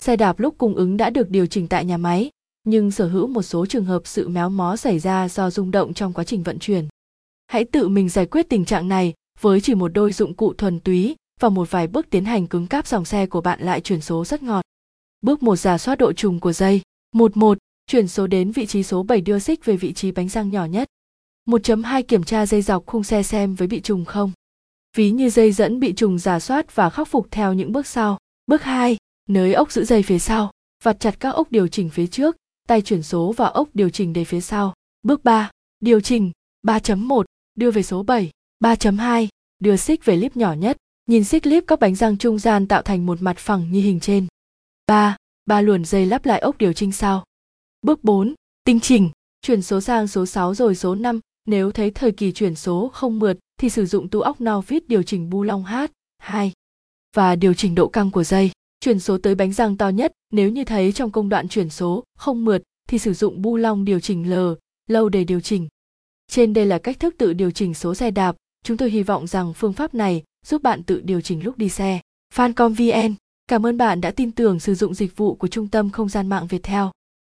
Xe đạp lúc cung ứng đã được điều chỉnh tại nhà máy, nhưng sở hữu một số trường hợp sự méo mó xảy ra do rung động trong quá trình vận chuyển. Hãy tự mình giải quyết tình trạng này với chỉ một đôi dụng cụ thuần túy và một vài bước tiến hành cứng cáp dòng xe của bạn lại chuyển số rất ngọt. Bước 1 giả soát độ trùng của dây. 11. Chuyển số đến vị trí số 7 đưa xích về vị trí bánh răng nhỏ nhất. 1.2 Kiểm tra dây dọc khung xe xem với bị trùng không. Ví như dây dẫn bị trùng giả soát và khắc phục theo những bước sau. Bước 2. Nới ốc giữ dây phía sau. Vặt chặt các ốc điều chỉnh phía trước, tay chuyển số vào ốc điều chỉnh đầy phía sau. Bước 3. Điều chỉnh. 3.1. Đưa về số 7. 3.2. Đưa xích về líp nhỏ nhất. Nhìn xích líp các bánh răng trung gian tạo thành một mặt phẳng như hình trên. 3. Ba luồn dây lắp lại ốc điều chỉnh sau. Bước 4. Tinh chỉnh. Chuyển số sang số 6 rồi số 5. Nếu thấy thời kỳ chuyển số không mượt thì sử dụng tu ốc Novit điều chỉnh bu long H, 2 và điều chỉnh độ căng của dây. Chuyển số tới bánh răng to nhất, nếu như thấy trong công đoạn chuyển số không mượt thì sử dụng bu long điều chỉnh L, lâu để điều chỉnh. Trên đây là cách thức tự điều chỉnh số xe đạp, chúng tôi hy vọng rằng phương pháp này giúp bạn tự điều chỉnh lúc đi xe. Fancom VN, cảm ơn bạn đã tin tưởng sử dụng dịch vụ của Trung tâm Không gian mạng Việt Theo.